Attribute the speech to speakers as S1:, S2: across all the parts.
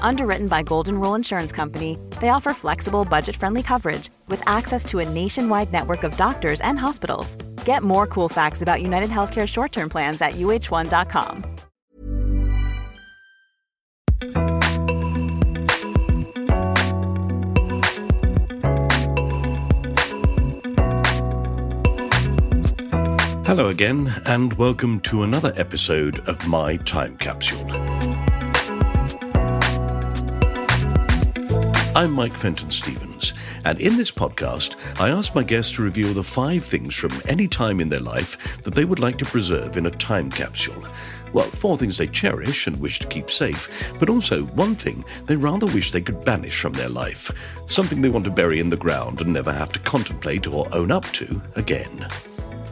S1: Underwritten by Golden Rule Insurance Company, they offer flexible, budget friendly coverage with access to a nationwide network of doctors and hospitals. Get more cool facts about United Healthcare short term plans at uh1.com.
S2: Hello again, and welcome to another episode of My Time Capsule. I'm Mike Fenton Stevens, and in this podcast, I ask my guests to reveal the five things from any time in their life that they would like to preserve in a time capsule. Well, four things they cherish and wish to keep safe, but also one thing they rather wish they could banish from their life, something they want to bury in the ground and never have to contemplate or own up to again.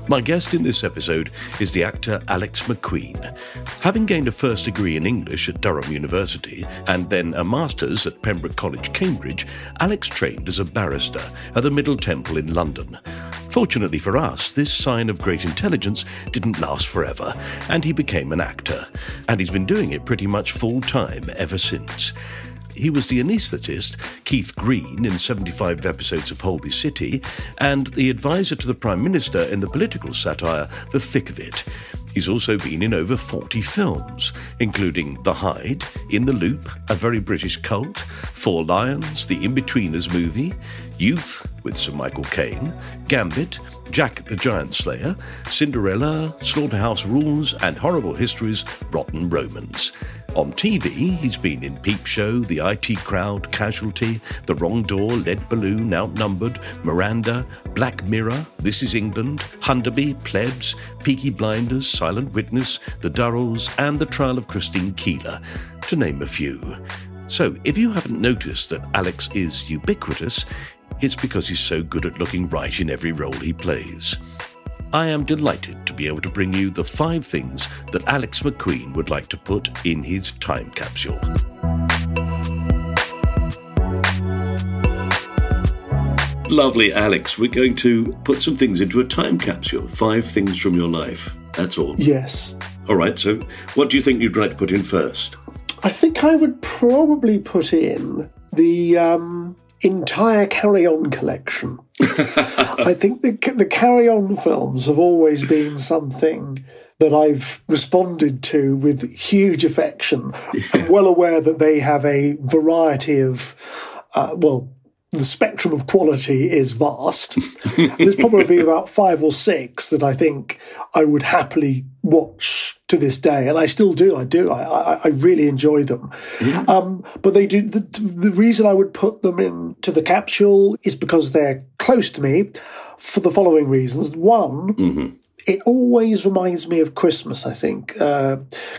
S2: My guest in this episode is the actor Alex Macqueen. Having gained a first degree in English at Durham University and then a master's at Pembroke College, Cambridge, Alex trained as a barrister at the Middle Temple in London. Fortunately for us, this sign of great intelligence didn't last forever, and he became an actor. And he's been doing it pretty much full time ever since. He was the anaesthetist, Keith Green, in 75 episodes of Holby City, and the advisor to the Prime Minister in the political satire The Thick of It. He's also been in over 40 films, including The Hide, In the Loop, A Very British Cult, Four Lions, The Inbetweeners movie, Youth with Sir Michael Caine, Gambit, Jack the Giant Slayer, Cinderella, Slaughterhouse Rules, and Horrible Histories, Rotten Romans. On TV, he's been in Peep Show, The IT Crowd, Casualty, The Wrong Door, Lead Balloon, Outnumbered, Miranda, Black Mirror, This Is England, Hunderby, Plebs, Peaky Blinders, Silent Witness, The Durrells, and The Trial of Christine Keeler, to name a few. So, if you haven't noticed that Alex is ubiquitous, it's because he's so good at looking right in every role he plays. I am delighted to be able to bring you the five things that Alex Macqueen would like to put in his time capsule. Lovely, Alex. We're going to put some things into a time capsule. Five things from your life. That's all.
S3: Yes.
S2: All right, so what do you think you'd like to put in first?
S3: I think I would probably put in the um, entire Carry On collection. I think the, the Carry On films have always been something that I've responded to with huge affection. I'm well aware that they have a variety of, uh, well, the spectrum of quality is vast. There's probably about five or six that I think I would happily watch to this day, and I still do. I do. I I, I really enjoy them. Yeah. Um, but they do. The, the reason I would put them into the capsule is because they're close to me, for the following reasons. One. Mm-hmm it always reminds me of Christmas, I think. Uh,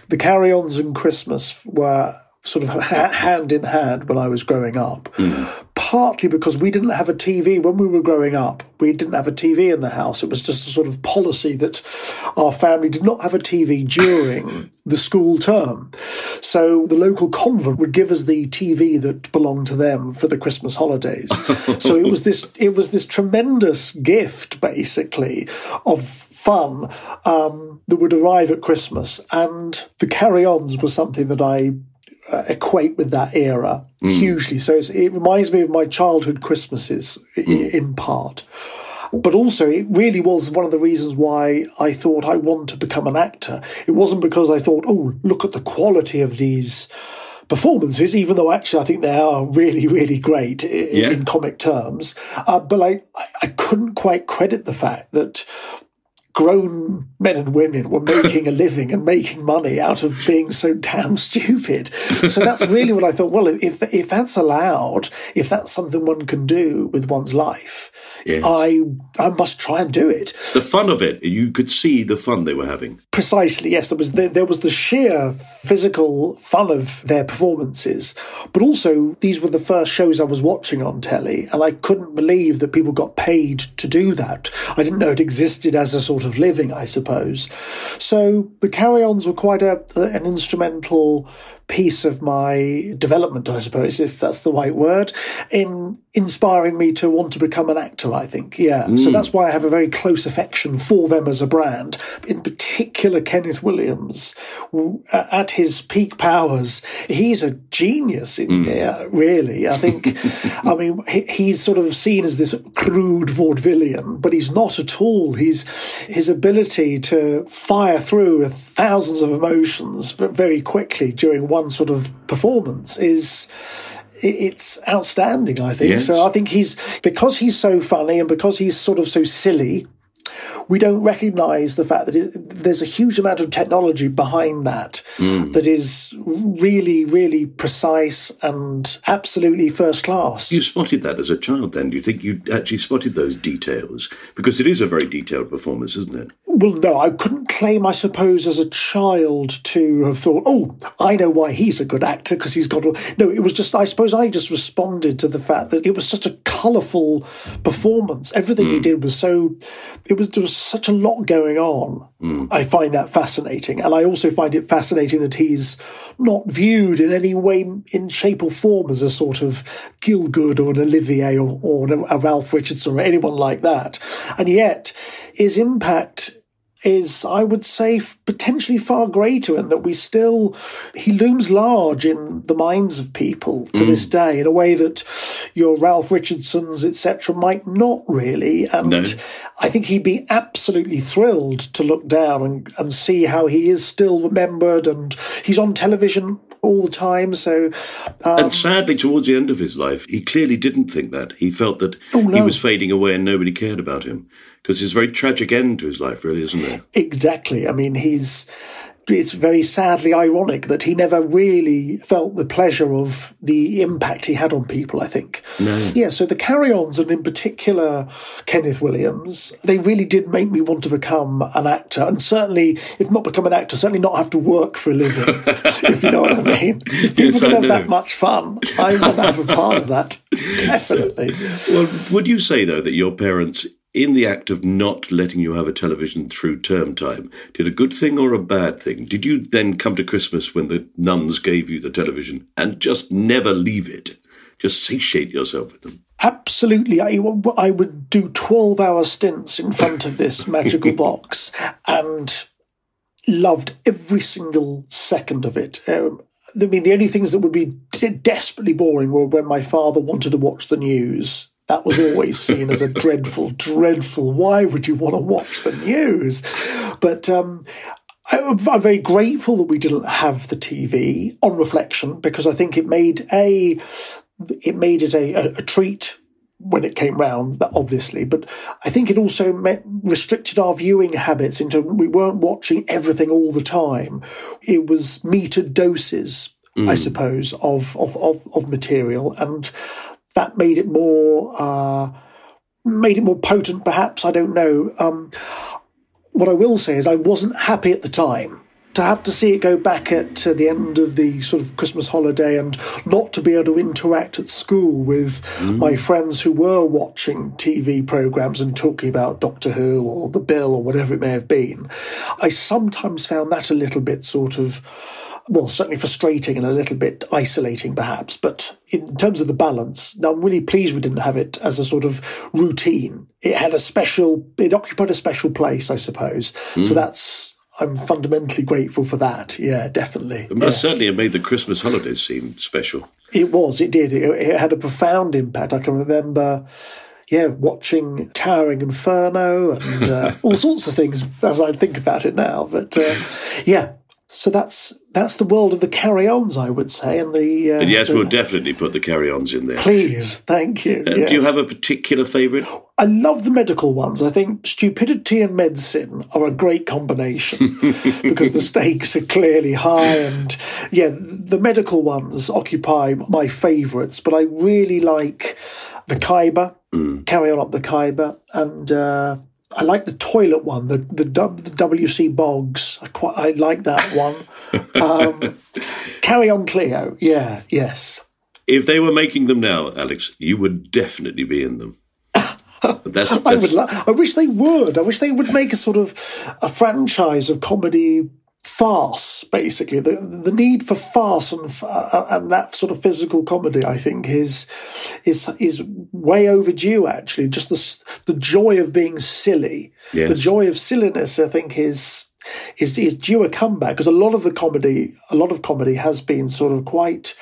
S3: the carry ons and Christmas were sort of ha- hand in hand when I was growing up. Mm. Partly because we didn't have a TV when we were growing up. We didn't have a TV in the house. It was just a sort of policy that our family did not have a TV during the school term. So the local convent would give us the TV that belonged to them for the Christmas holidays. so it was this it was this tremendous gift basically of fun um, that would arrive at Christmas. And the carry ons was something that I uh, equate with that era mm. hugely. So it reminds me of my childhood Christmases mm. in part. But also, it really was one of the reasons why I thought I want to become an actor. It wasn't because I thought, oh, look at the quality of these performances, even though actually I think they are really, really great in, yeah. in comic terms. Uh, but I, I couldn't quite credit the fact that grown men and women were making a living and making money out of being so damn stupid. So that's really what I thought. Well, if if that's allowed, if that's something one can do with one's life, yes. I I must try and do it.
S2: The fun of it, you could see the fun they were having.
S3: Precisely, yes. There was the, there was the sheer physical fun of their performances, but also these were the first shows I was watching on telly, and I couldn't believe that people got paid to do that. I didn't know it existed as a sort of living, I suppose. So the carry-ons were quite a, an instrumental piece of my development, I suppose, if that's the right word, in inspiring me to want to become an actor, I think. Yeah. Mm. So that's why I have a very close affection for them as a brand. In particular, Kenneth Williams, at his peak powers, he's a genius in mm. here, really. I think, I mean, he's sort of seen as this crude vaudevillian, but he's not at all. He's his ability to fire through thousands of emotions very quickly during one one sort of performance is it's outstanding, I think. Yes. So I think he's because he's so funny and because he's sort of so silly, we don't recognize the fact that it, there's a huge amount of technology behind that mm. that is really, really precise and absolutely first class.
S2: You spotted that as a child then? Do you think you actually spotted those details? Because it is a very detailed performance, isn't it?
S3: Well, no, I couldn't claim, I suppose, as a child to have thought, oh, I know why he's a good actor because he's got. No, it was just, I suppose I just responded to the fact that it was such a colourful performance. Everything mm. he did was so, it was, there was such a lot going on. Mm. I find that fascinating. And I also find it fascinating that he's not viewed in any way, in shape or form as a sort of Gielgud or an Olivier or, or a Ralph Richardson or anyone like that. And yet, his impact is, I would say, potentially far greater, and that we still, he looms large in the minds of people to mm. this day in a way that your Ralph Richardsons, etc., might not really. And no. I think he'd be absolutely thrilled to look down and, and see how he is still remembered, and he's on television all the time. So,
S2: um, and sadly, towards the end of his life, he clearly didn't think that. He felt that oh, no. he was fading away and nobody cared about him because it's a very tragic end to his life, really, isn't it?
S3: Exactly. I mean, he's it's very sadly ironic that he never really felt the pleasure of the impact he had on people, I think. No. Yeah, so the carry ons, and in particular Kenneth Williams, they really did make me want to become an actor. And certainly, if not become an actor, certainly not have to work for a living, if you know what I mean. If people yes, can have that much fun, I want to have a part of that. Definitely.
S2: Well, would you say, though, that your parents in the act of not letting you have a television through term time, did a good thing or a bad thing? Did you then come to Christmas when the nuns gave you the television and just never leave it? Just satiate yourself with them?
S3: Absolutely. I, I would do 12 hour stints in front of this magical box and loved every single second of it. Um, I mean, the only things that would be desperately boring were when my father wanted to watch the news that was always seen as a dreadful, dreadful. Why would you want to watch the news? But um, I, am very grateful that we didn't have the TV on reflection because I think it made a it made it a, a, a treat when it came round, obviously, but I think it also met, restricted our viewing habits into we weren't watching everything all the time. It was metered doses, mm. I suppose, of, of, of, of material. And that made it more uh, made it more potent. Perhaps I don't know. Um, what I will say is I wasn't happy at the time to have to see it go back at uh, the end of the sort of Christmas holiday and not to be able to interact at school with mm. my friends who were watching TV programs and talking about Doctor Who or The Bill or whatever it may have been. I sometimes found that a little bit sort of well, certainly frustrating and a little bit isolating, perhaps. But in terms of the balance, now I'm really pleased we didn't have it as a sort of routine. It had a special, it occupied a special place, I suppose. Mm. So that's, I'm fundamentally grateful for that. Yeah, definitely.
S2: It must yes. certainly have made the Christmas holidays seem special.
S3: It was, it did. It, it had a profound impact. I can remember yeah, watching Towering Inferno and uh, all sorts of things as I think about it now. But uh, yeah, so that's that's the world of the carry-ons, I would say, and the. Uh,
S2: and yes,
S3: the,
S2: we'll definitely put the carry-ons in there.
S3: Please, thank you.
S2: Uh,
S3: yes.
S2: Do you have a particular favourite?
S3: I love the medical ones. I think stupidity and medicine are a great combination because the stakes are clearly high, and yeah, the medical ones occupy my favourites. But I really like the Khyber, mm. carry on up the Khyber, and. Uh, I like the toilet one, the the, the WC Boggs. I quite I like that one. um, carry on, Cleo. Yeah, yes.
S2: If they were making them now, Alex, you would definitely be in them.
S3: That's, that's... I would. Lo- I wish they would. I wish they would make a sort of a franchise of comedy farce, basically. The the need for farce and uh, and that sort of physical comedy, I think, is is is way overdue. Actually, just the the joy of being silly, yes. the joy of silliness, I think, is is is due a comeback because a lot of the comedy, a lot of comedy has been sort of quite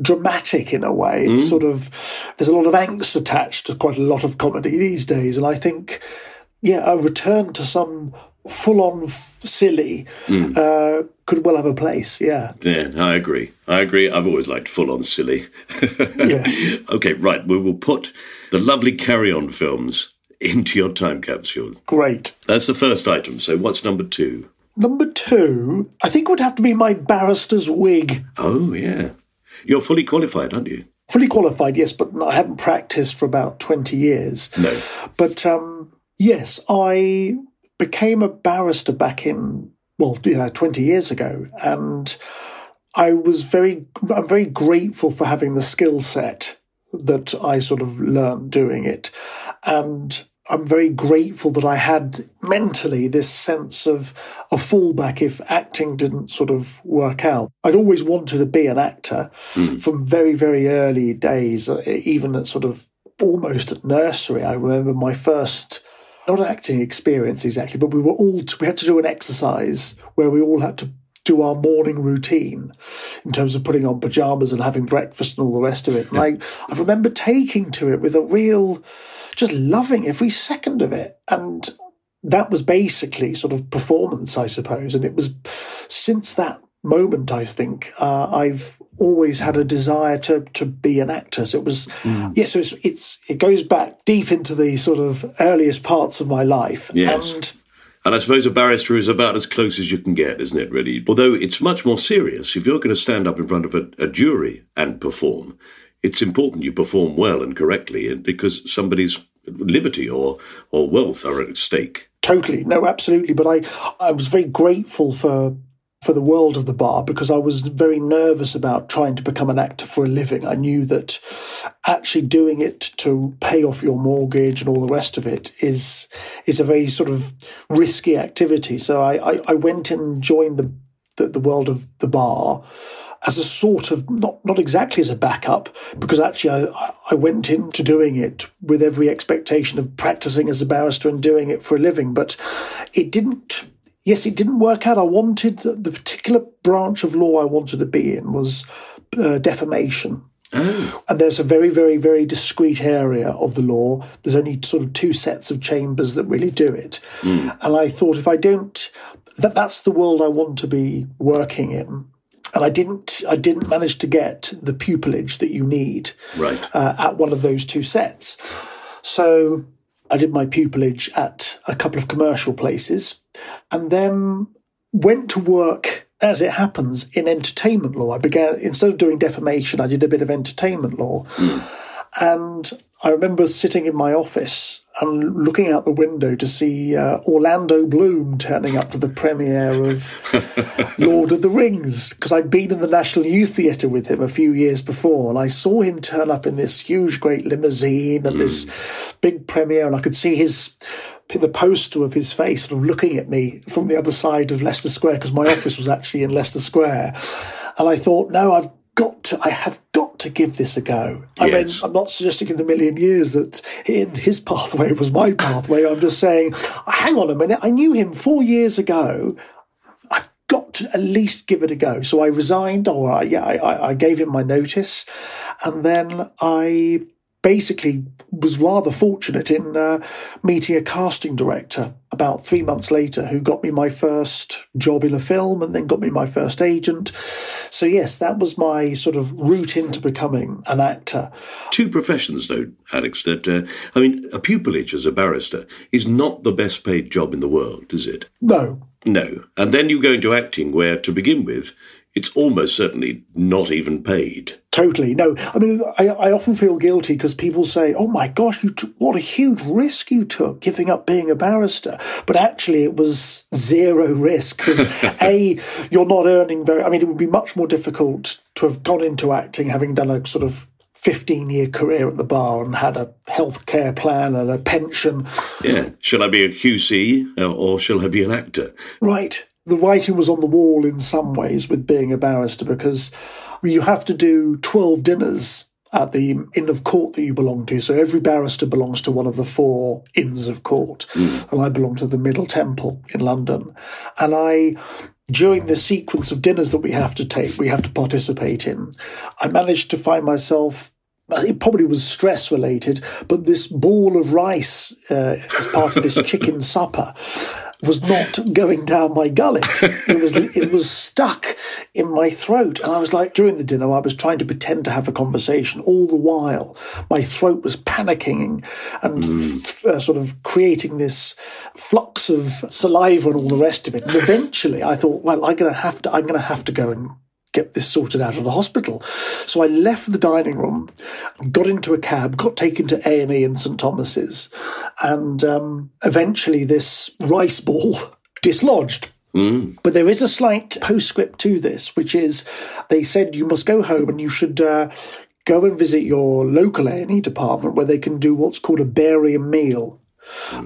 S3: dramatic in a way. It's mm. sort of there's a lot of angst attached to quite a lot of comedy these days, and I think yeah, a return to some full on f- silly mm. uh, could well have a place. Yeah.
S2: Yeah, I agree. I agree. I've always liked full on silly. yes. Okay, right. We will put the lovely carry on films into your time capsule.
S3: Great.
S2: That's the first item. So what's number two?
S3: Number two, I think would have to be my barrister's wig.
S2: Oh, yeah. You're fully qualified, aren't you?
S3: Fully qualified, yes, but I haven't practiced for about 20 years.
S2: No.
S3: But um, yes, I became a barrister back in well, yeah, twenty years ago, and I was very, I'm very grateful for having the skill set that I sort of learned doing it, and I'm very grateful that I had mentally this sense of a fallback if acting didn't sort of work out. I'd always wanted to be an actor mm. from very, very early days, even at sort of almost at nursery. I remember my first not an acting experience exactly, but we were all we had to do an exercise where we all had to do our morning routine in terms of putting on pajamas and having breakfast and all the rest of it. And I, I remember taking to it with a real, just loving every second of it. And that was basically sort of performance, I suppose. And it was since that moment, I think, uh, I've always had a desire to to be an actor. So it was, mm. yeah. So it's it's it goes back deep into the sort of earliest parts of my life.
S2: Yes. And, and I suppose a barrister is about as close as you can get, isn't it, really? Although it's much more serious. If you're going to stand up in front of a, a jury and perform, it's important you perform well and correctly because somebody's liberty or, or wealth are at stake.
S3: Totally. No, absolutely. But I, I was very grateful for for the world of the bar because I was very nervous about trying to become an actor for a living. I knew that actually doing it to pay off your mortgage and all the rest of it is is a very sort of risky activity. So I, I, I went and joined the, the, the world of the bar as a sort of not not exactly as a backup because actually I, I went into doing it with every expectation of practicing as a barrister and doing it for a living, but it didn't yes, it didn't work out. I wanted the particular branch of law I wanted to be in was uh, defamation.
S2: Oh.
S3: And there's a very, very, very discrete area of the law. There's only sort of two sets of chambers that really do it. Mm. And I thought if I don't, that that's the world I want to be working in. And I didn't, I didn't manage to get the pupillage that you need
S2: right.
S3: uh, at one of those two sets. So I did my pupillage at a couple of commercial places and then went to work as it happens in entertainment law. I began, instead of doing defamation, I did a bit of entertainment law. Hmm. And I remember sitting in my office and looking out the window to see uh, Orlando Bloom turning up to the premiere of Lord of the Rings because I'd been in the National Youth Theatre with him a few years before, and I saw him turn up in this huge, great limousine and mm. this big premiere, and I could see his the poster of his face sort of looking at me from the other side of Leicester Square because my office was actually in Leicester Square. And I thought, no, I've got to, I have got to give this a go. I
S2: Yes.
S3: mean, I'm not suggesting in a million years that in his pathway was my pathway. I'm just saying, hang on a minute. I knew him four years ago. I've got to at least give it a go. So I resigned, or I, yeah, I, I- I gave him my notice, and then I basically was rather fortunate in uh, meeting a casting director about three months later who got me my first job in a film and then got me my first agent. So, yes, that was my sort of route into becoming an actor.
S2: Two professions, though, Alex, that, uh, I mean, a pupillage as a barrister is not the best paid job in the world, is it?
S3: No,
S2: No. And then you go into acting where, to begin with, it's almost certainly not even paid.
S3: Totally. No, I mean, I, I often feel guilty because people say, oh my gosh, you took, what a huge risk you took giving up being a barrister. But actually, it was zero risk because A, you're not earning very, I mean, it would be much more difficult to have gone into acting having done a sort of 15 year career at the bar and had a health care plan and a pension.
S2: Yeah. Shall I be a QC uh, or shall I be an actor?
S3: Right. The writing was on the wall in some ways with being a barrister because you have to do 12 dinners at the inn of court that you belong to. So every barrister belongs to one of the four inns of court. And I belong to the Middle Temple in London. And I, during the sequence of dinners that we have to take, we have to participate in, I managed to find myself it probably was stress related, but this ball of rice uh, as part of this chicken supper was not going down my gullet. It was it was stuck in my throat, and I was like during the dinner, I was trying to pretend to have a conversation. All the while, my throat was panicking and uh, sort of creating this flux of saliva and all the rest of it. And eventually, I thought, well, I'm going to have to I'm going to have to go and get this sorted out at a hospital. So I left the dining room, got into a cab, got taken to A and E in St Thomas's, and um, eventually this rice ball dislodged. But there is a slight postscript to this, which is they said you must go home and you should uh, go and visit your local A&E department where they can do what's called a barium meal.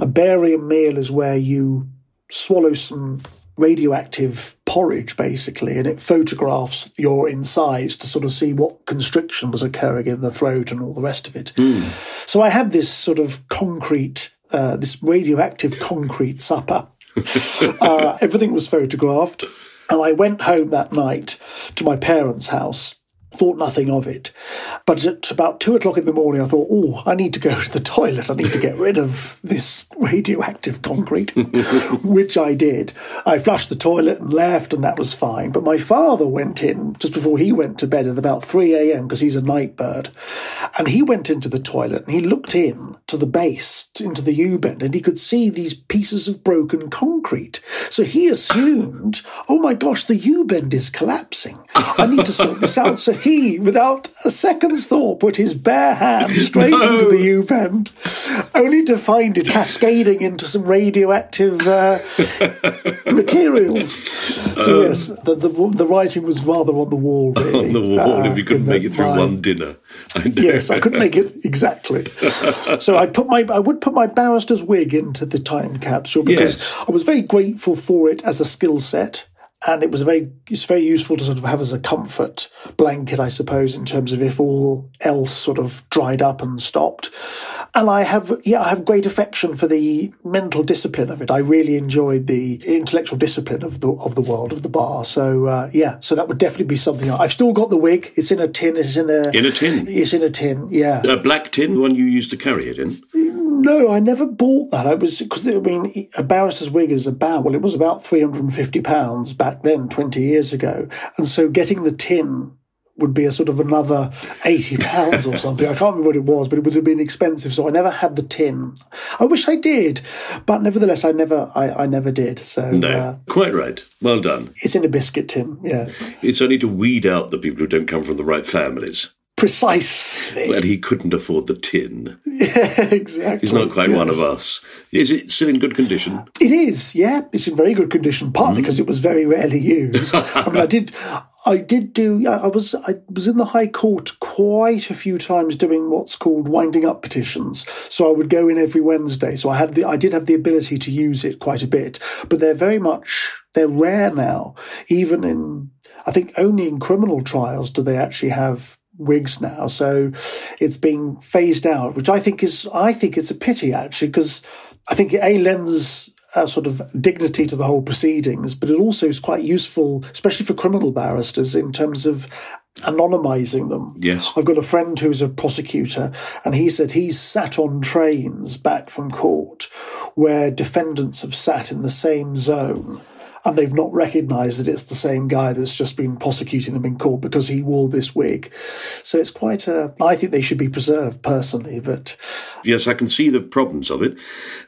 S3: A barium meal is where you swallow some radioactive porridge, basically, and it photographs your insides to sort of see what constriction was occurring in the throat and all the rest of it. So I had this sort of concrete, uh, this radioactive concrete supper. uh, everything was photographed. And I went home that night to my parents' house, thought nothing of it. But at about two o'clock in the morning, I thought, oh, I need to go to the toilet. I need to get rid of this radioactive concrete, which I did. I flushed the toilet and left, and that was fine. But my father went in just before he went to bed at about 3 a.m. because he's a night bird. And he went into the toilet and he looked in to the base, into the U bend, and he could see these pieces of broken concrete. So he assumed, oh my gosh, the U bend is collapsing. I need to sort this out. So he, without a second's thought, put his bare hand straight into the U bend, only to find it cascading into some radioactive uh, materials. So yes, the, the the writing was rather on the wall. Really,
S2: On the wall,
S3: uh,
S2: if you couldn't make it through
S3: my-
S2: one dinner. I.
S3: Yes, I couldn't make it exactly. So I put my I would put my barrister's wig into the time capsule because
S2: Yes.
S3: I was very grateful for it as a skill set. And it was very it's very useful to sort of have as a comfort blanket, I suppose, in terms of if all else sort of dried up and stopped. And I have yeah, I have great affection for the mental discipline of it. I really enjoyed the intellectual discipline of the of the world of the bar. So uh, yeah, so that would definitely be something. I've still got the wig. It's in a tin. It's in a
S2: In a tin?
S3: It's in a tin. Yeah.
S2: A black tin, the one you used to carry it in.
S3: No, I never bought that. I was because I mean, a barrister's wig is about well, it was about three hundred and fifty pounds back then, twenty years ago, and so getting the tin would be a sort of another eighty pounds or something. I can't remember what it was, but it would have been expensive. So I never had the tin. I wish I did, but nevertheless, I never, I, I never did. So
S2: No,
S3: uh,
S2: quite right. Well done.
S3: it's in a biscuit tin. Yeah,
S2: It's only to weed out the people who don't come from the right families.
S3: Precisely.
S2: Well, he couldn't afford the tin.
S3: Yeah, exactly.
S2: He's not quite one of us. Is it still in good condition?
S3: It is, yeah. It's in very good condition, partly
S2: Mm.
S3: because it was very rarely used. I mean, I did, I did do. yeah, I was, I was in the High Court quite a few times doing what's called winding up petitions. So I would go in every Wednesday. So I had the I did have the ability to use it quite a bit, but they're very much they're rare now. Even in I think only in criminal trials do they actually have wigs now. So it's being phased out, which I think is I think it's a pity actually because I think it a lends a sort of dignity to the whole proceedings, but it also is quite useful, especially for criminal barristers, in terms of anonymizing them.
S2: Yes.
S3: I've got a friend who's a prosecutor, and he said he's sat on trains back from court where defendants have sat in the same zone and they've not recognised that it's the same guy that's just been prosecuting them in court because he wore this wig. So it's quite a. I think they should be preserved personally, but
S2: yes, I can see the problems of it.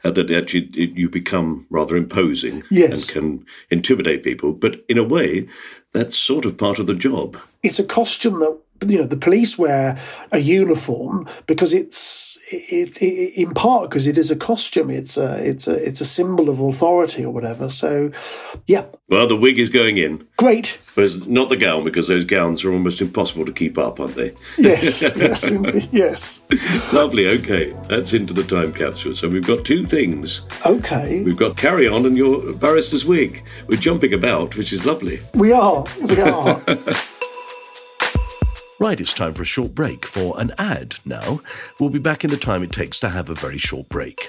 S2: Uh, that actually it, you become rather imposing
S3: yes.
S2: and can intimidate people. But in a way, that's sort of part of the job.
S3: It's a costume that you know the police wear a uniform because it's it, it, in part because it is a costume. It's a it's a it's a symbol of authority or whatever. So, yeah.
S2: Well, the wig is going in.
S3: Great.
S2: But not the gown because those gowns are almost impossible to keep up, aren't they?
S3: Yes. yes. Indeed, yes.
S2: Lovely. Okay, that's into the time capsule. So we've got two things.
S3: Okay.
S2: We've got carry on and your barrister's wig. We're jumping about, which is lovely.
S3: We are. We are.
S2: Right, it's time for a short break for an ad now. We'll be back in the time it takes to have a very short break.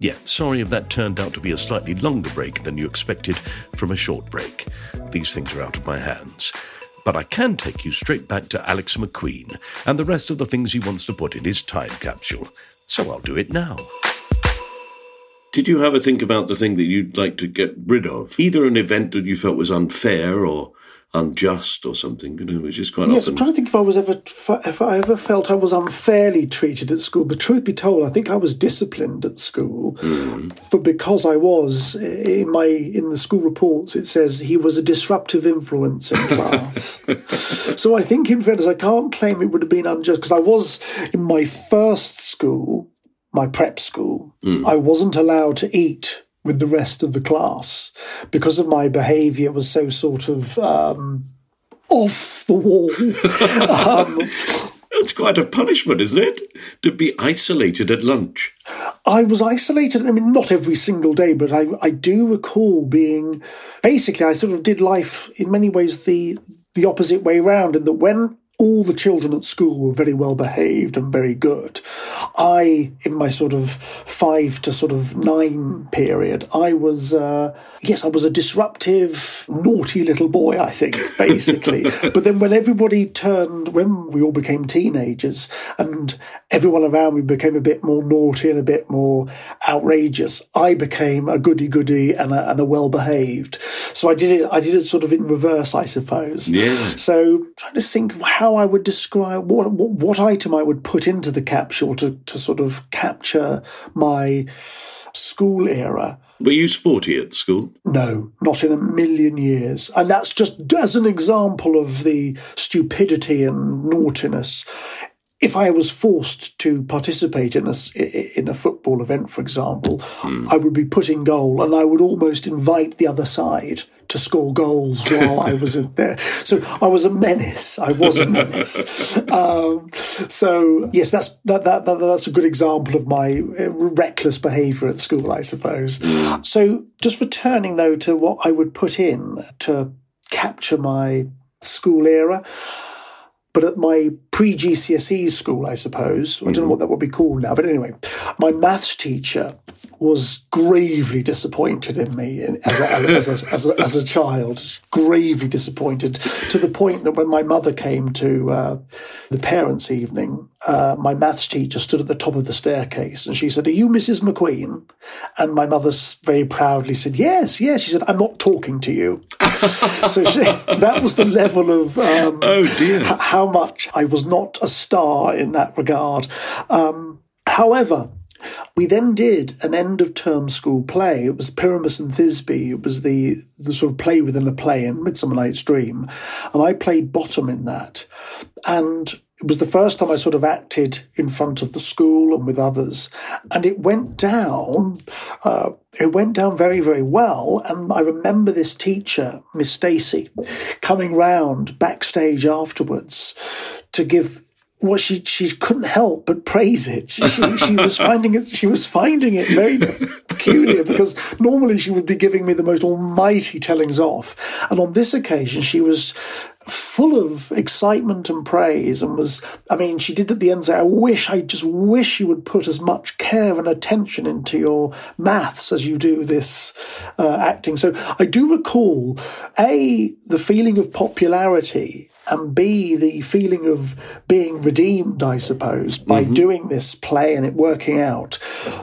S2: Yeah, sorry if that turned out to be a slightly longer break than you expected from a short break. These things are out of my hands. But I can take you straight back to Alex Macqueen and the rest of the things he wants to put in his time capsule. So I'll do it now. Did you have a think about the thing that you'd like to get rid of? Either an event that you felt was unfair or unjust or something, you know, which is quite
S3: yes,
S2: often.
S3: I'm trying to think if I was ever if I ever felt I was unfairly treated at school. The truth be told, I think I was disciplined at school
S2: Mm.
S3: for because I was in my in the school reports. It says he was a disruptive influence in class. so I think, in fairness, I can't claim it would have been unjust because I was in my first school, my prep school. I wasn't allowed to eat with the rest of the class because of my behaviour was so sort of um, off the wall. um,
S2: That's quite a punishment, isn't it? To be isolated at lunch.
S3: I was isolated. I mean, not every single day, but I, I do recall being basically. I sort of did life in many ways the the opposite way round, in that when all the children at school were very well behaved and very good, I, in my sort of five to sort of nine period, I was uh, yes, I was a disruptive, naughty little boy. I think basically. but then when everybody turned, when we all became teenagers, and everyone around me became a bit more naughty and a bit more outrageous, I became a goody goody and a, and a well behaved. So I did it. I did it sort of in reverse, I suppose.
S2: Yeah.
S3: So trying to think of how I would describe what what, what item I would put into the capsule to to sort of capture my school era.
S2: Were you sporty at school?
S3: No, not in a million years. And that's just as an example of the stupidity and naughtiness. If I was forced to participate in a, in a football event, for example, I would be put in goal and I would almost invite the other side to score goals while I was in there. So I was a menace. I was a menace. Um, so yes, that's that, that, that that's a good example of my uh, reckless behaviour at school, I suppose. So just returning though to what I would put in to capture my school era. But at my pre GCSE school, I suppose, I don't know what that would be called now, but anyway, my maths teacher was gravely disappointed in me as a, as a, as a, as a child, gravely disappointed to the point that when my mother came to uh, the parents' evening, uh, my maths teacher stood at the top of the staircase and she said, Are you Mrs. Macqueen? And my mother very proudly said, Yes, yes. She said, I'm not talking to you. so she, that was the level of um,
S2: Oh, dear.
S3: h- how much I was not a star in that regard. Um, however, we then did an end of term school play. It was Pyramus and Thisbe. It was the, the sort of play within a play in Midsummer Night's Dream. And I played Bottom in that. And it was the first time I sort of acted in front of the school and with others. And it went down, uh, it went down very, very well. And I remember this teacher, Miss Stacy, coming round backstage afterwards to give well, she she couldn't help but praise it. She, she, she was finding it. She was finding it very peculiar because normally she would be giving me the most almighty tellings off, and on this occasion she was full of excitement and praise and was i mean she did at the end say i wish i just wish you would put as much care and attention into your maths as you do this uh, acting so i do recall a the feeling of popularity and B, the feeling of being redeemed, I suppose, by doing this play and it working out,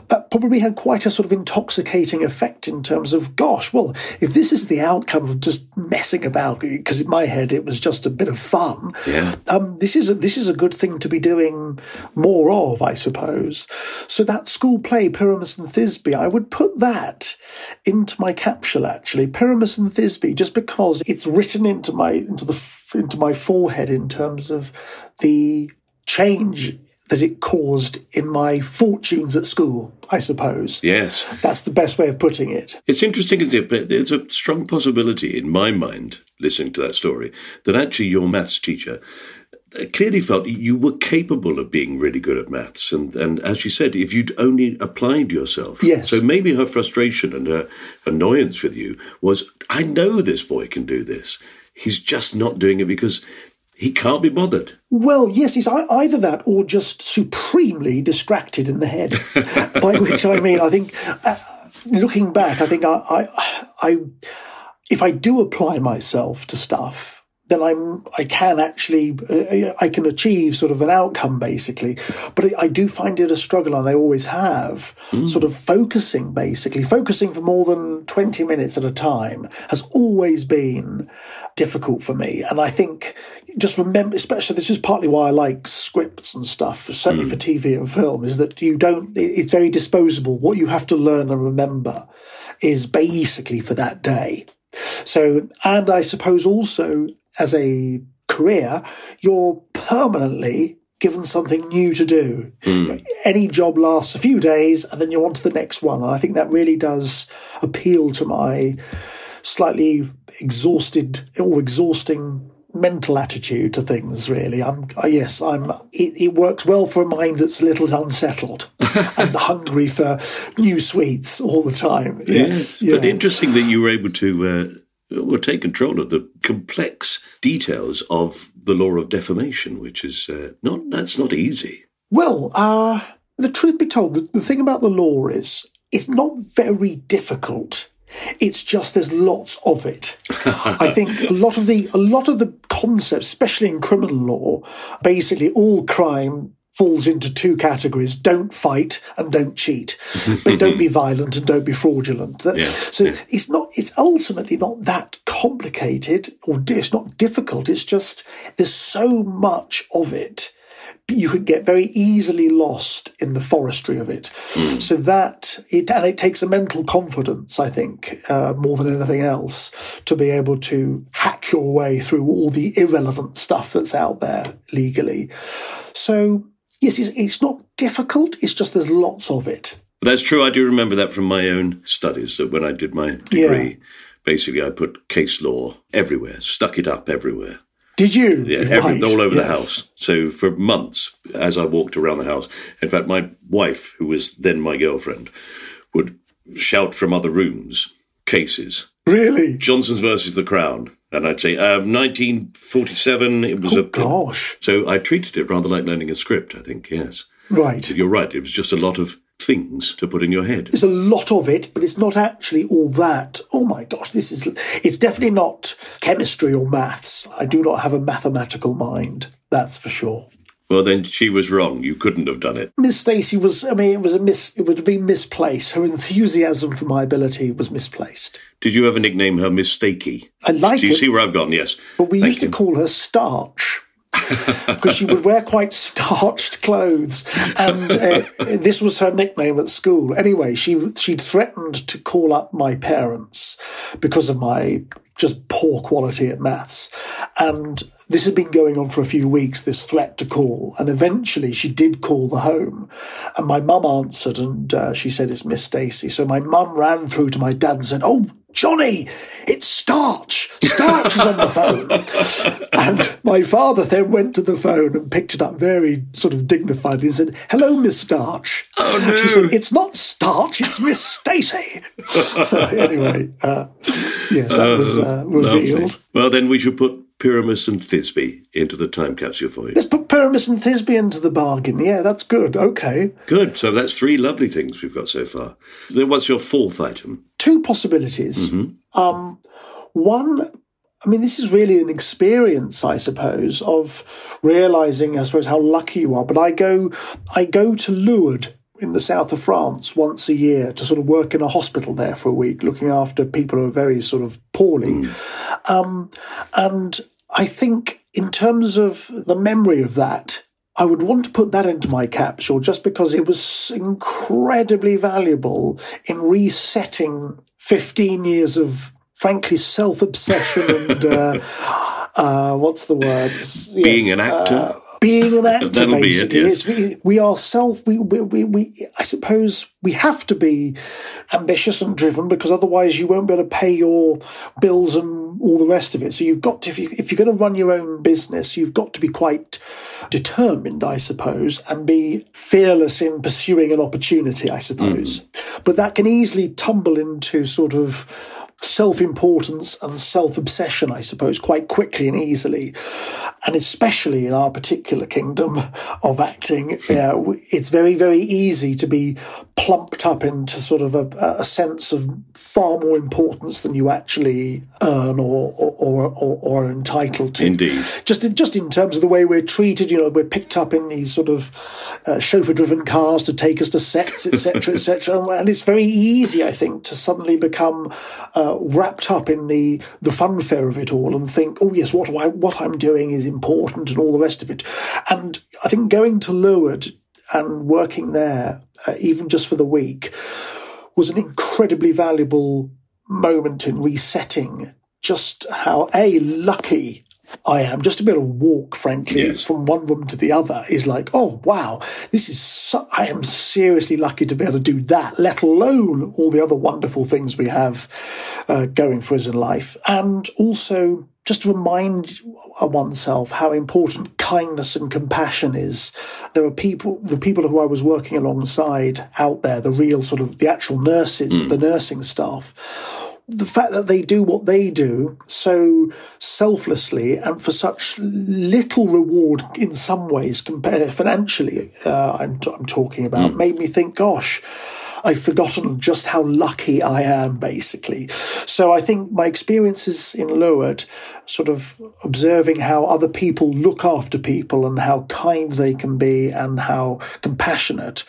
S3: that probably had quite a sort of intoxicating effect in terms of, gosh, well, if this is the outcome of just messing about, because in my head it was just a bit of fun,
S2: Yeah.
S3: um, this is a, this is a good thing to be doing more of, I suppose. So that school play, Pyramus and Thisbe, I would put that into my capsule actually, Pyramus and Thisbe, just because it's written into my into the into my forehead in terms of the change that it caused in my fortunes at school. I suppose.
S2: Yes.
S3: That's the best way of putting it.
S2: It's interesting, isn't it? But there's a strong possibility in my mind, listening to that story, that actually your maths teacher uh, clearly felt you were capable of being really good at maths. And, and as she said, if you'd only applied yourself.
S3: Yes.
S2: So maybe her frustration and her annoyance with you was, I know this boy can do this. He's just not doing it because he can't be bothered.
S3: Well, yes, he's either that or just supremely distracted in the head. By which I mean, I think, uh, looking back, I think I, I, I, if I do apply myself to stuff, then I'm I can actually uh, I can achieve sort of an outcome basically, but I do find it a struggle, and I always have. Sort of focusing basically, focusing for more than twenty minutes at a time has always been difficult for me, and I think just remember, especially this is partly why I like scripts and stuff, certainly for hmm. TV and film, is that you don't. It's very disposable. What you have to learn and remember is basically for that day. So, and I suppose also as a career, you're permanently given something new to do. Hmm. Any job lasts a few days and then you're on to the next one. And I think that really does appeal to my slightly exhausted or exhausting mental attitude to things really i'm uh, yes i'm it, it works well for a mind that's a little unsettled and hungry for new sweets all the time yes,
S2: But
S3: yeah.
S2: interesting that you were able to uh, well, take control of the complex details of the law of defamation, which is uh, not that's not easy.
S3: Well, uh, the truth be told, the, the thing about the law is it's not very difficult. It's just there's lots of it. I think a lot of the a lot of the concepts, especially in criminal law, basically all crime falls into two categories: don't fight and don't cheat, but don't be violent and don't be fraudulent.
S2: Yeah,
S3: so
S2: yeah.
S3: it's not. It's ultimately not that complicated, or di- it's not difficult. It's just there's so much of it you could get very easily lost in the forestry of it. So that it and it takes a mental confidence, I think, uh, more than anything else, to be able to hack your way through all the irrelevant stuff that's out there legally. So yes, it's, it's not difficult. It's just there's lots of it.
S2: That's true. I do remember that from my own studies that when I did my degree,
S3: Yeah.
S2: basically I put case law everywhere, stuck it up everywhere.
S3: Did you?
S2: Yeah, every,
S3: Right,
S2: all over the house. So for months, as I walked around the house, in fact, my wife, who was then my girlfriend, would shout from other rooms cases.
S3: Really?
S2: Johnson's versus the Crown. And I'd say, um, 1947, it was
S3: Oh
S2: a.
S3: gosh!
S2: So I treated it rather like learning a script, I think, yes.
S3: Right.
S2: You're right. It was just a lot of things to put in your head.
S3: There's a lot of it, but it's not actually all that. Oh my gosh, this is. It's definitely not chemistry or maths. I do not have a mathematical mind. That's for sure.
S2: Well, then she was wrong. You couldn't have done it.
S3: Miss Stacey was. I mean, it was a miss. It would have been misplaced. Her enthusiasm for my ability was misplaced.
S2: Did you ever nickname her Miss Stakey?
S3: I like
S2: Do you
S3: it.
S2: see where I've gone? Yes.
S3: But we
S2: Thank
S3: used
S2: you.
S3: to call her Starch. because she would wear quite starched clothes, and uh, this was her nickname at school. Anyway, she she threatened to call up my parents because of my just poor quality at maths, and this had been going on for a few weeks. This threat to call, and eventually she did call the home, and my mum answered, and uh, she said it's Miss Stacey. So my mum ran through to my dad and said, "Oh." Johnny, it's Starch. Starch is on the phone. And my father then went to the phone and picked it up very sort of dignifiedly and said, Hello, Miss Starch.
S2: Oh, no.
S3: She said, It's not Starch, it's Miss Stacey. so, anyway, uh, yes, that was uh, revealed.
S2: Lovely. Well, then we should put Pyramus and Thisbe into the time capsule for you.
S3: Let's put Pyramus and Thisbe into the bargain. Yeah, that's good. Okay.
S2: Good. So that's three lovely things we've got so far. Then what's your fourth item?
S3: Two possibilities.
S2: Mm-hmm.
S3: Um, one, I mean, this is really an experience, I suppose, of realizing, I suppose, how lucky you are. But I go, I go to Lourdes in the south of France once a year to sort of work in a hospital there for a week, looking after people who are very sort of poorly. Um, and I think, in terms of the memory of that, I would want to put that into my capsule just because it was incredibly valuable in resetting 15 years of, frankly, self obsession and uh, uh, what's the word? Yes,
S2: Being an actor?
S3: uh, being an actor,
S2: That'll be it, yes.
S3: We, we are self, we, we, we, we, I suppose we have to be ambitious and driven because otherwise you won't be able to pay your bills and all the rest of it. So you've got to, if, you, if you're going to run your own business, you've got to be quite determined, I suppose, and be fearless in pursuing an opportunity, I suppose. Mm. But that can easily tumble into sort of self importance and self obsession, I suppose, quite quickly and easily. And especially in our particular kingdom of acting, uh, w- it's very, very easy to be plumped up into sort of a, a sense of far more importance than you actually earn or, or, or, or, are entitled to.
S2: Indeed.
S3: Just in, just in terms of the way we're treated, you know, we're picked up in these sort of uh, chauffeur-driven cars to take us to sets, etc., etc., and it's very easy, I think, to suddenly become uh, wrapped up in the the funfair of it all and think, oh yes, what I what I'm doing is important and all the rest of it. And I think going to Lourdes and working there, uh, even just for the week, was an incredibly valuable moment in resetting just how a lucky I am just to be able to walk, frankly,
S2: Yes.
S3: from one room to the other is like, oh wow, this is so, I am seriously lucky to be able to do that. Let alone all the other wonderful things we have uh, going for us in life, and also just to remind oneself how important kindness and compassion is. There are people, the people who I was working alongside out there, the real sort of the actual nurses, the nursing staff the fact that they do what they do so selflessly and for such little reward in some ways compared financially uh, I'm, I'm talking about made me think gosh I've forgotten just how lucky I am, basically. So I think my experiences in Lourdes, sort of observing how other people look after people and how kind they can be and how compassionate,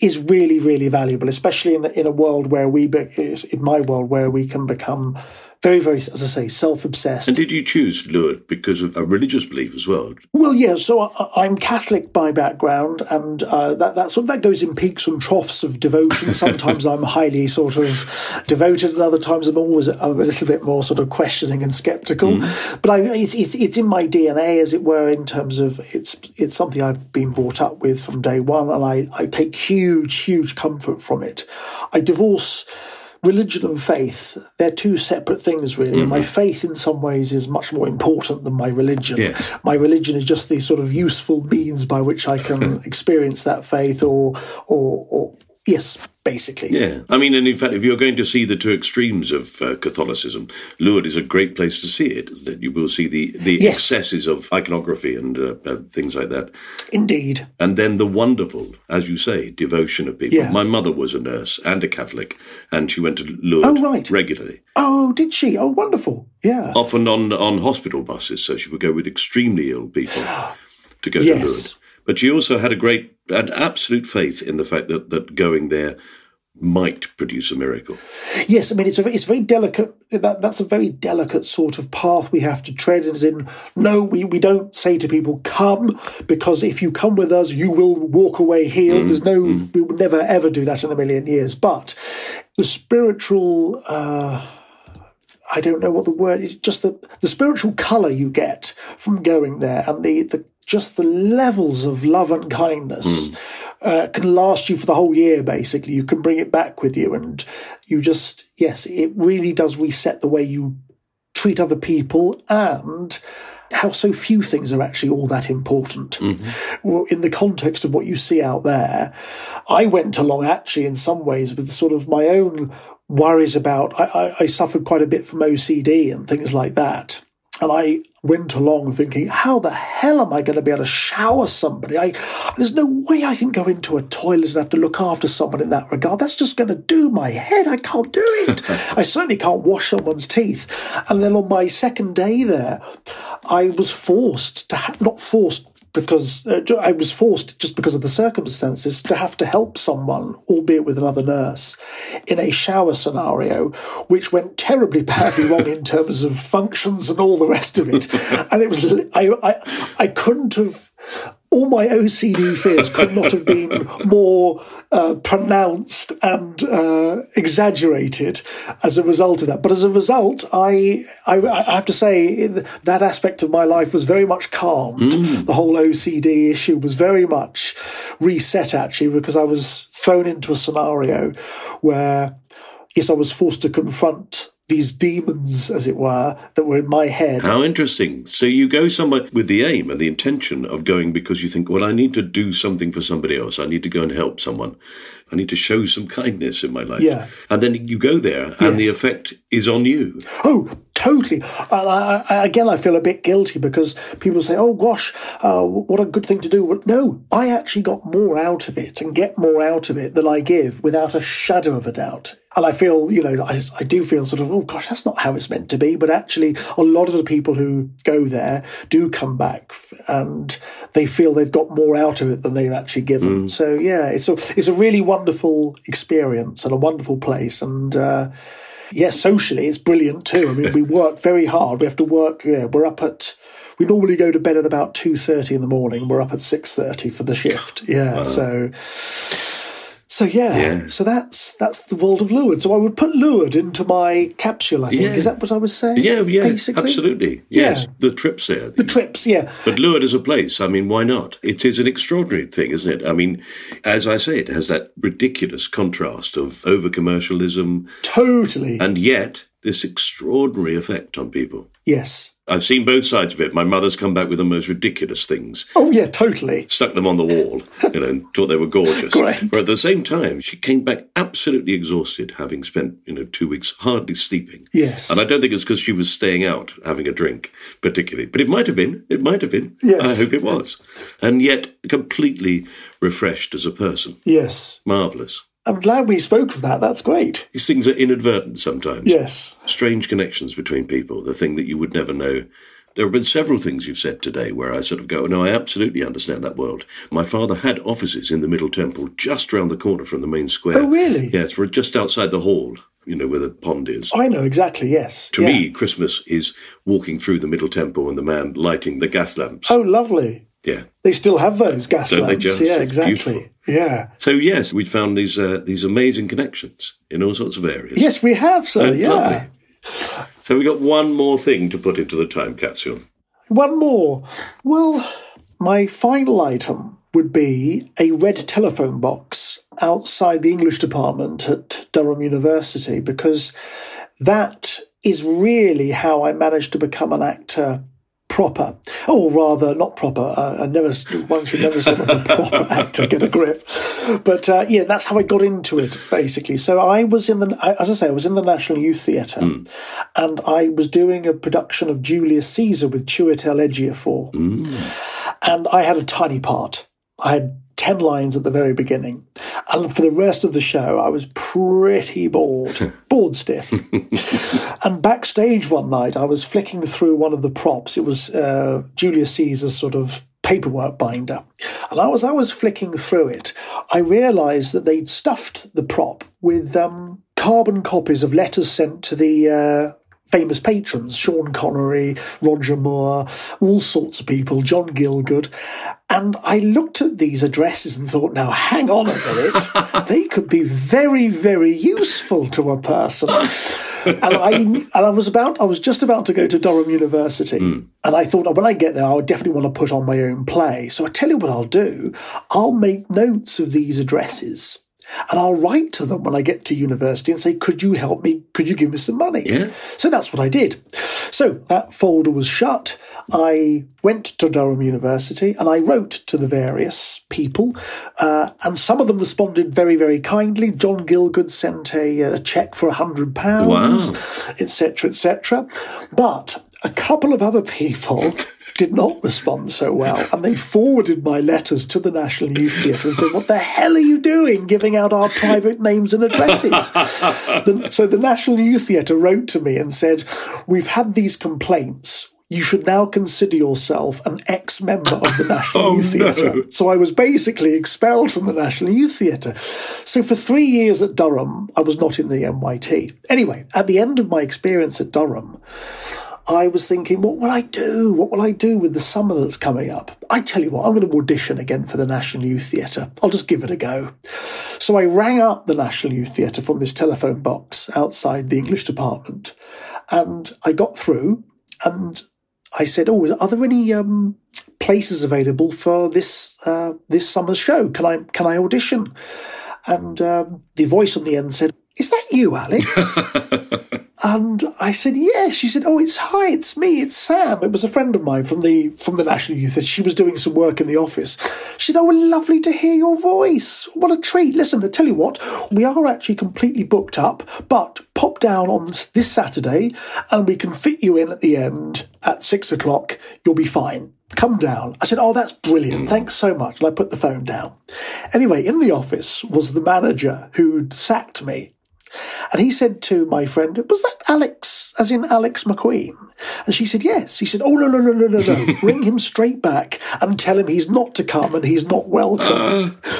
S3: is really, really valuable, especially in in a world where we, in my world, where we can become very, very, as I say, self-obsessed.
S2: And did you choose Lourdes because of a religious belief as well?
S3: Well, yeah. So I, I'm Catholic by background, and uh, that that sort of, that goes in peaks and troughs of devotion. Sometimes I'm highly sort of devoted, and other times I'm always I'm a little bit more sort of questioning and skeptical.
S2: Mm.
S3: But I, it's, it's it's in my DNA, as it were, in terms of it's it's something I've been brought up with from day one, and I I take huge huge comfort from it. I divorce religion and faith they're two separate things really
S2: Mm-hmm.
S3: my faith in some ways is much more important than my religion
S2: Yes.
S3: my religion is just the sort of useful means by which i can experience that faith or or, or yes basically
S2: Yeah. I mean, and in fact, if you're going to see the two extremes of uh, Catholicism, Lourdes is a great place to see it, isn't it? You will see the, the
S3: Yes.
S2: excesses of iconography and uh, uh, things like that.
S3: indeed
S2: And then the wonderful, as you say, devotion of people.
S3: Yeah.
S2: My mother was a nurse and a Catholic, and she went to Lourdes
S3: Oh, right.
S2: regularly,
S3: oh did she oh wonderful yeah
S2: often on, on hospital buses. So she would go with extremely ill people to go to
S3: Yes.
S2: Lourdes. But she also had a great and absolute faith in the fact that, that going there might produce a miracle.
S3: Yes, I mean it's a it's very delicate. That that's a very delicate sort of path we have to tread. As in, no, we, we don't say to people, "Come," because if you come with us, you will walk away healed. There's no, we would never ever do that in a million years. But the spiritual. Uh, I don't know what the word is. Just the the spiritual color you get from going there, and the the just the levels of love and kindness uh, can last you for the whole year. Basically, you can bring it back with you, and you just yes, it really does reset the way you treat other people and how so few things are actually all that important. Well, in the context of what you see out there, I went along actually in some ways with sort of my own worries about. I, I, I suffered quite a bit from OCD and things like that. And I went along thinking, how the hell am I going to be able to shower somebody? I, there's no way I can go into a toilet and have to look after someone in that regard. That's just going to do my head. I can't do it. I certainly can't wash someone's teeth. And then on my second day there, I was forced to, ha- not forced because uh, I was forced just because of the circumstances to have to help someone, albeit with another nurse, in a shower scenario, which went terribly badly wrong in terms of functions and all the rest of it. And it was I I, I couldn't have. All my OCD fears could not have been more uh, pronounced and uh, exaggerated as a result of that. But as a result, I, I, I have to say that aspect of my life was very much calmed. The whole OCD issue was very much reset actually because I was thrown into a scenario where, yes, I was forced to confront these demons, as it were, that were in my head.
S2: How interesting. So you go somewhere with the aim and the intention of going because you think, well, I need to do something for somebody else. I need to go and help someone. I need to show some kindness in my life.
S3: Yeah.
S2: And then you go there and the effect is on you.
S3: Oh, totally. And I, I, again, I feel a bit guilty because people say, oh gosh, uh, what a good thing to do. But no, I actually got more out of it and get more out of it than I give without a shadow of a doubt. And I feel, you know, I, I do feel sort of, oh gosh, that's not how it's meant to be. But actually, a lot of the people who go there do come back and they feel they've got more out of it than they've actually given. So yeah, it's a, it's a really wonderful experience and a wonderful place. And, uh, Yes, socially it's brilliant too. I mean, we work very hard. We have to work. Yeah, we're up at. We normally go to bed at about two thirty in the morning. We're up at six thirty for the shift. Yeah, so. So yeah,
S2: Yeah.
S3: so that's that's the world of Lourdes. So I would put Lourdes into my capsule. I think
S2: Yeah.
S3: is that what I was saying?
S2: Yeah, yeah,
S3: basically?
S2: absolutely.
S3: Yeah.
S2: The trips there.
S3: The trips, yeah,
S2: But Lourdes is a place. I mean, why not? It is an extraordinary thing, isn't it? I mean, as I say, it has that ridiculous contrast of over commercialism
S3: totally.
S2: and yet this extraordinary effect on people.
S3: Yes.
S2: I've seen both sides of it. My mother's come back with the most ridiculous things,
S3: Oh yeah, totally.
S2: stuck them on the wall, you know, and thought they were gorgeous.
S3: Great.
S2: But at the same time, she came back absolutely exhausted, having spent, you know, two weeks hardly sleeping.
S3: Yes.
S2: And I don't think it's because she was staying out having a drink, particularly. But it might have been. It might have been.
S3: Yes.
S2: I hope it was. And yet completely refreshed as a person.
S3: Yes.
S2: Marvellous.
S3: I'm glad we spoke of that. That's great.
S2: These things are inadvertent sometimes.
S3: Yes.
S2: Strange connections between people, the thing that you would never know. There have been several things you've said today where I sort of go, no, I absolutely understand that world. My father had offices in the Middle Temple just round the corner from the main square.
S3: Oh, really?
S2: Yes, we're just outside the hall. you know, where the pond is.
S3: I know exactly. Yes.
S2: To
S3: Yeah.
S2: me, Christmas is walking through the Middle Temple and the man lighting the gas lamps.
S3: Oh, lovely.
S2: Yeah.
S3: They still have those gas
S2: Don't they
S3: lamps.
S2: just?
S3: Yeah,
S2: It's
S3: exactly.
S2: beautiful.
S3: Yeah.
S2: So yes, we'd found these uh, these amazing connections in all sorts of areas.
S3: Yes, we have, sir. Yeah.
S2: lovely. So we got one more thing to put into the time capsule.
S3: One more. Well, my final item would be a red telephone box outside the English department at Durham University because that is really how I managed to become an actor proper. Or rather, not proper. Uh, I never, one should never say a proper actor, get a grip. But uh, yeah, that's how I got into it, basically. So I was in the, as I say, I was in the National Youth Theatre and I was doing a production of Julius Caesar with Chiwetel Ejiofor. And I had a tiny part. I had 10 lines at the very beginning. And for the rest of the show, I was pretty bored, bored stiff. and backstage one night, I was flicking through one of the props. It was uh, Julius Caesar's sort of paperwork binder. And I was, I was flicking through it. I realized that they'd stuffed the prop with um, carbon copies of letters sent to the uh, famous patrons Sean Connery, Roger Moore, all sorts of people, John Gielgud. And I looked at these addresses and thought, now hang on a minute, they could be very, very useful to a person. and I and I was about I was just about to go to Durham University, hmm. and I thought when I get there, I would definitely want to put on my own play. So I tell you what I'll do: I'll make notes of these addresses. And I'll write to them when I get to university and say, could you help me? Could you give me some money?
S2: Yeah.
S3: So that's what I did. So that folder was shut. I went to Durham University and I wrote to the various people, uh, and some of them responded very, very kindly. John Gielgud sent a, a check for a hundred pounds, etc., etc. But a couple of other people. Did not respond so well, and they forwarded my letters to the National Youth Theatre and said, "What the hell are you doing, giving out our private names and addresses?" The- so the National Youth Theatre wrote to me and said, We've had these complaints. You should now consider yourself an ex member of the National
S2: Oh,
S3: Youth
S2: no.
S3: Theatre. So I was basically expelled from the National Youth Theatre. So for three years at Durham, I was not in the NYT. Anyway, at the end of my experience at Durham, I was thinking, what will I do? What will I do with the summer that's coming up? I tell you what, I'm going to audition again for the National Youth Theatre. I'll just give it a go. So I rang up the National Youth Theatre from this telephone box outside the English department, and I got through, and I said, "Oh, are there any um, places available for this uh, this summer's show? Can I can I audition?" And um, the voice on the end said, "Is that you, Alex?" And I said, "Yeah." She said, "Oh, it's hi, it's me, it's Sam." It was a friend of mine from the from the National Youth. She was doing some work in the office. She said, "Oh, lovely to hear your voice. What a treat! Listen, I tell you what, we are actually completely booked up, but pop down on this Saturday, and we can fit you in at the end at six o'clock. You'll be fine." Come down. I said, Oh, that's brilliant. Thanks so much. And I put the phone down. Anyway, in the office was the manager who'd sacked me and he said to my friend, Was that Alex, as in Alex Macqueen? And she said, Yes. He said, Oh, no, no, no, no, no, no. Bring him straight back and tell him he's not to come and he's not welcome.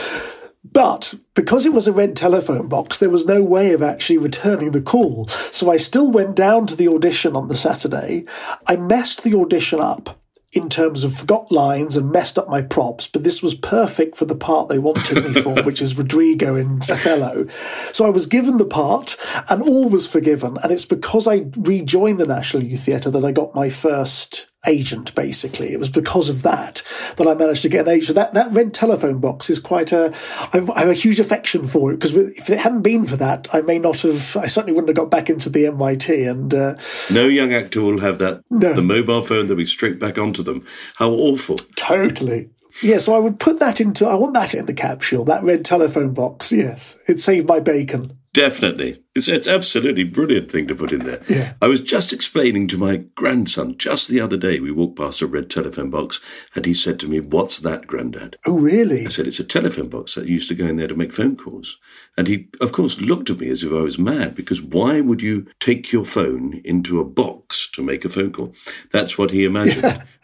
S3: But because it was a red telephone box, there was no way of actually returning the call. So I still went down to the audition on the Saturday. I messed the audition up in terms of forgot lines and messed up my props, but this was perfect for the part they wanted me for, which is Rodrigo in Othello. So I was given the part and all was forgiven. And it's because I rejoined the National Youth Theatre that I got my first agent, basically. It was because of that that I managed to get an agent. That, that red telephone box is quite a, I've, I have a huge affection for it because if it hadn't been for that, I may not have, I certainly wouldn't have got back into the NYT. And uh,
S2: No young actor will have that.
S3: No.
S2: The mobile phone, they'll be straight back onto them. How awful.
S3: Totally. Yeah, so I would put that into, I want that in the capsule, that red telephone box. Yes, it saved my bacon.
S2: Definitely. It's, it's absolutely brilliant thing to put in there.
S3: Yeah.
S2: I was just explaining to my grandson just the other day, we walked past a red telephone box and he said to me, What's that, Grandad?
S3: Oh, really?
S2: I said, It's a telephone box that used to go in there to make phone calls. And he, of course, looked at me as if I was mad because why would you take your phone into a box to make a phone call? That's what he imagined.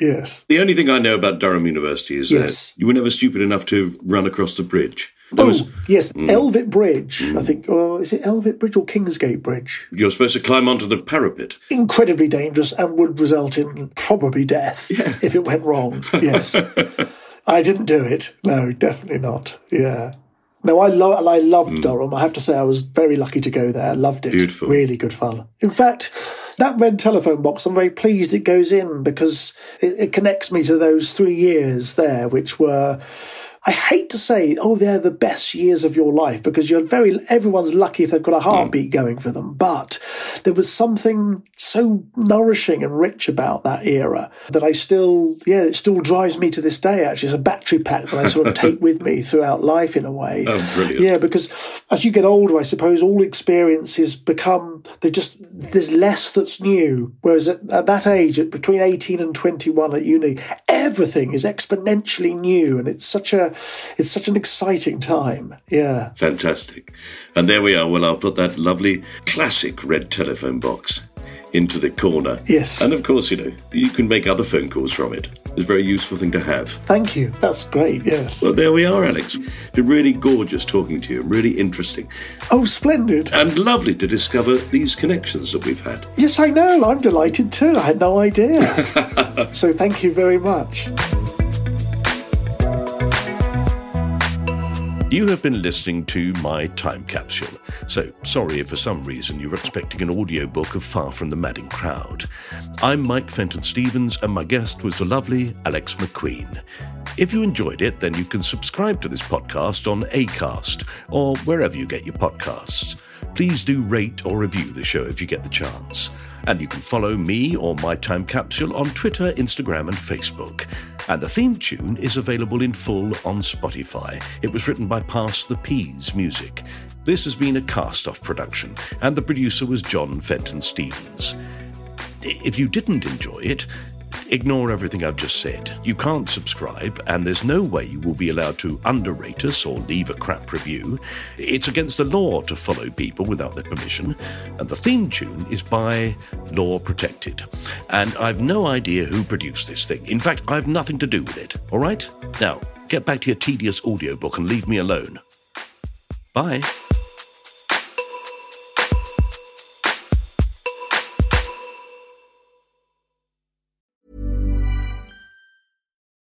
S3: Yes.
S2: The only thing I know about Durham University is
S3: Yes.
S2: that you were never stupid enough to run across the bridge.
S3: Oh,
S2: was-
S3: yes, hmm. Elvet Bridge, I hmm. think. Or is it Elvet Bridge or Kingsgate Bridge?
S2: You're supposed to climb onto the parapet.
S3: Incredibly dangerous and would result in probably death if it went wrong. Yes. I didn't do it. No, definitely not. Yeah. No, I, lo- I loved hmm. Durham. I have to say, I was very lucky to go there. Loved it.
S2: Beautiful.
S3: Really good fun. In fact, that red telephone box, I'm very pleased it goes in because it, it connects me to those three years there, which were. I hate to say, oh, they're the best years of your life because you're very, everyone's lucky if they've got a heartbeat mm. going for them. But there was something so nourishing and rich about that era that I still, yeah, it still drives me to this day, actually. It's a battery pack that I sort of take with me throughout life in a way.
S2: Oh, brilliant.
S3: Yeah, because as you get older, I suppose all experiences become, they just, there's less that's new. Whereas at, at that age, at between 18 and 21 at uni, everything is exponentially new and it's such a, it's such an exciting time. Yeah.
S2: Fantastic. And there we are. Well, I'll put that lovely classic red telephone box into the corner.
S3: Yes.
S2: And of course, you know, you can make other phone calls from it. It's a very useful thing to have.
S3: Thank you. That's great. Yes.
S2: Well, there we are, Alex. It's been really gorgeous talking to you, really interesting,
S3: Oh, splendid.
S2: and lovely to discover these connections that we've had.
S3: Yes, I know. I'm delighted too. I had no idea. so thank you very much.
S2: You have been listening to My Time Capsule. So, sorry if for some reason you were expecting an audiobook of Far From the Madding Crowd. I'm Mike Fenton Stevens, and my guest was the lovely Alex Macqueen. If you enjoyed it, then you can subscribe to this podcast on ACAST or wherever you get your podcasts. Please do rate or review the show if you get the chance. And you can follow me or My Time Capsule on Twitter, Instagram, and Facebook. And the theme tune is available in full on Spotify. It was written by Pass the Peas Music. This has been a cast off production, and the producer was John Fenton Stevens. If you didn't enjoy it, ignore everything I've just said. You can't subscribe, and there's no way you will be allowed to underrate us or leave a crap review. It's against the law to follow people without their permission, and the theme tune is by Law Protected. And I've no idea who produced this thing. In fact, I've nothing to do with it, all right? Now, get back to your tedious audiobook and leave me alone. Bye.